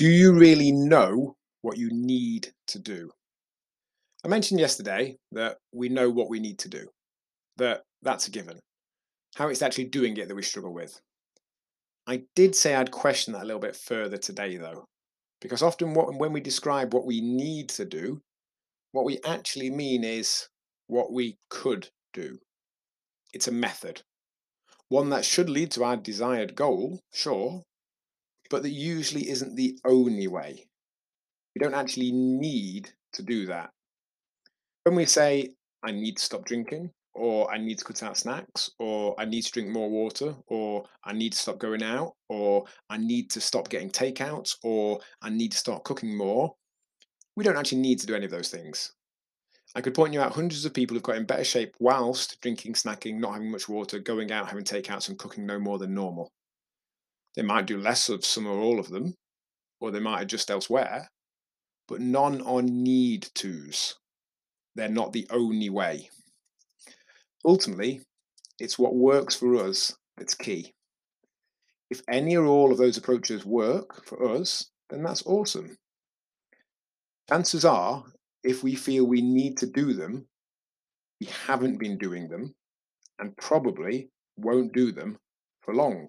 Do you really know what you need to do? I mentioned yesterday that we know what we need to do, that that's a given. How it's actually doing it that we struggle with. I did say I'd question that a little bit further today, though, because often what, when we describe what we need to do, what we actually mean is what we could do. It's a method, one that should lead to our desired goal, sure, but that usually isn't the only way. We don't actually need to do that. When we say, I need to stop drinking, or I need to cut out snacks, or I need to drink more water, or I need to stop going out, or I need to stop getting takeouts, or I need to start cooking more, we don't actually need to do any of those things. I could point you out hundreds of people who've got in better shape whilst drinking, snacking, not having much water, going out, having takeouts, and cooking no more than normal. They might do less of some or all of them, or they might adjust elsewhere, but none are need tos. They're not the only way. Ultimately, it's what works for us that's key. If any or all of those approaches work for us, then that's awesome. Chances are, if we feel we need to do them, we haven't been doing them and probably won't do them for long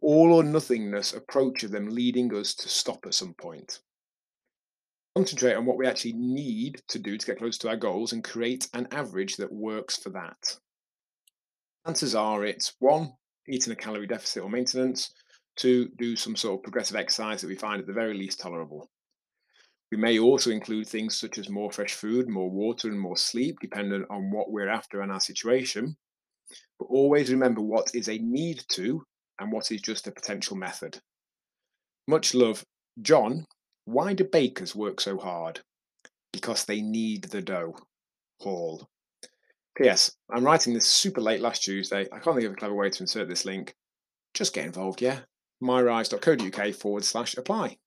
all or nothingness approach of them leading us to stop at some point. Concentrate on what we actually need to do to get close to our goals and create an average that works for that. Answers are it's one, eating a calorie deficit or maintenance, two, do some sort of progressive exercise that we find at the very least tolerable. We may also include things such as more fresh food, more water, and more sleep, dependent on what we're after and our situation. But always remember what is a need to and what is just a potential method. Much love, John. Why do bakers work so hard? Because they need the dough. Hall. P.S. I'm writing this super late last Tuesday. I can't think of a clever way to insert this link. Just get involved, yeah? myrise.co.uk forward slash apply.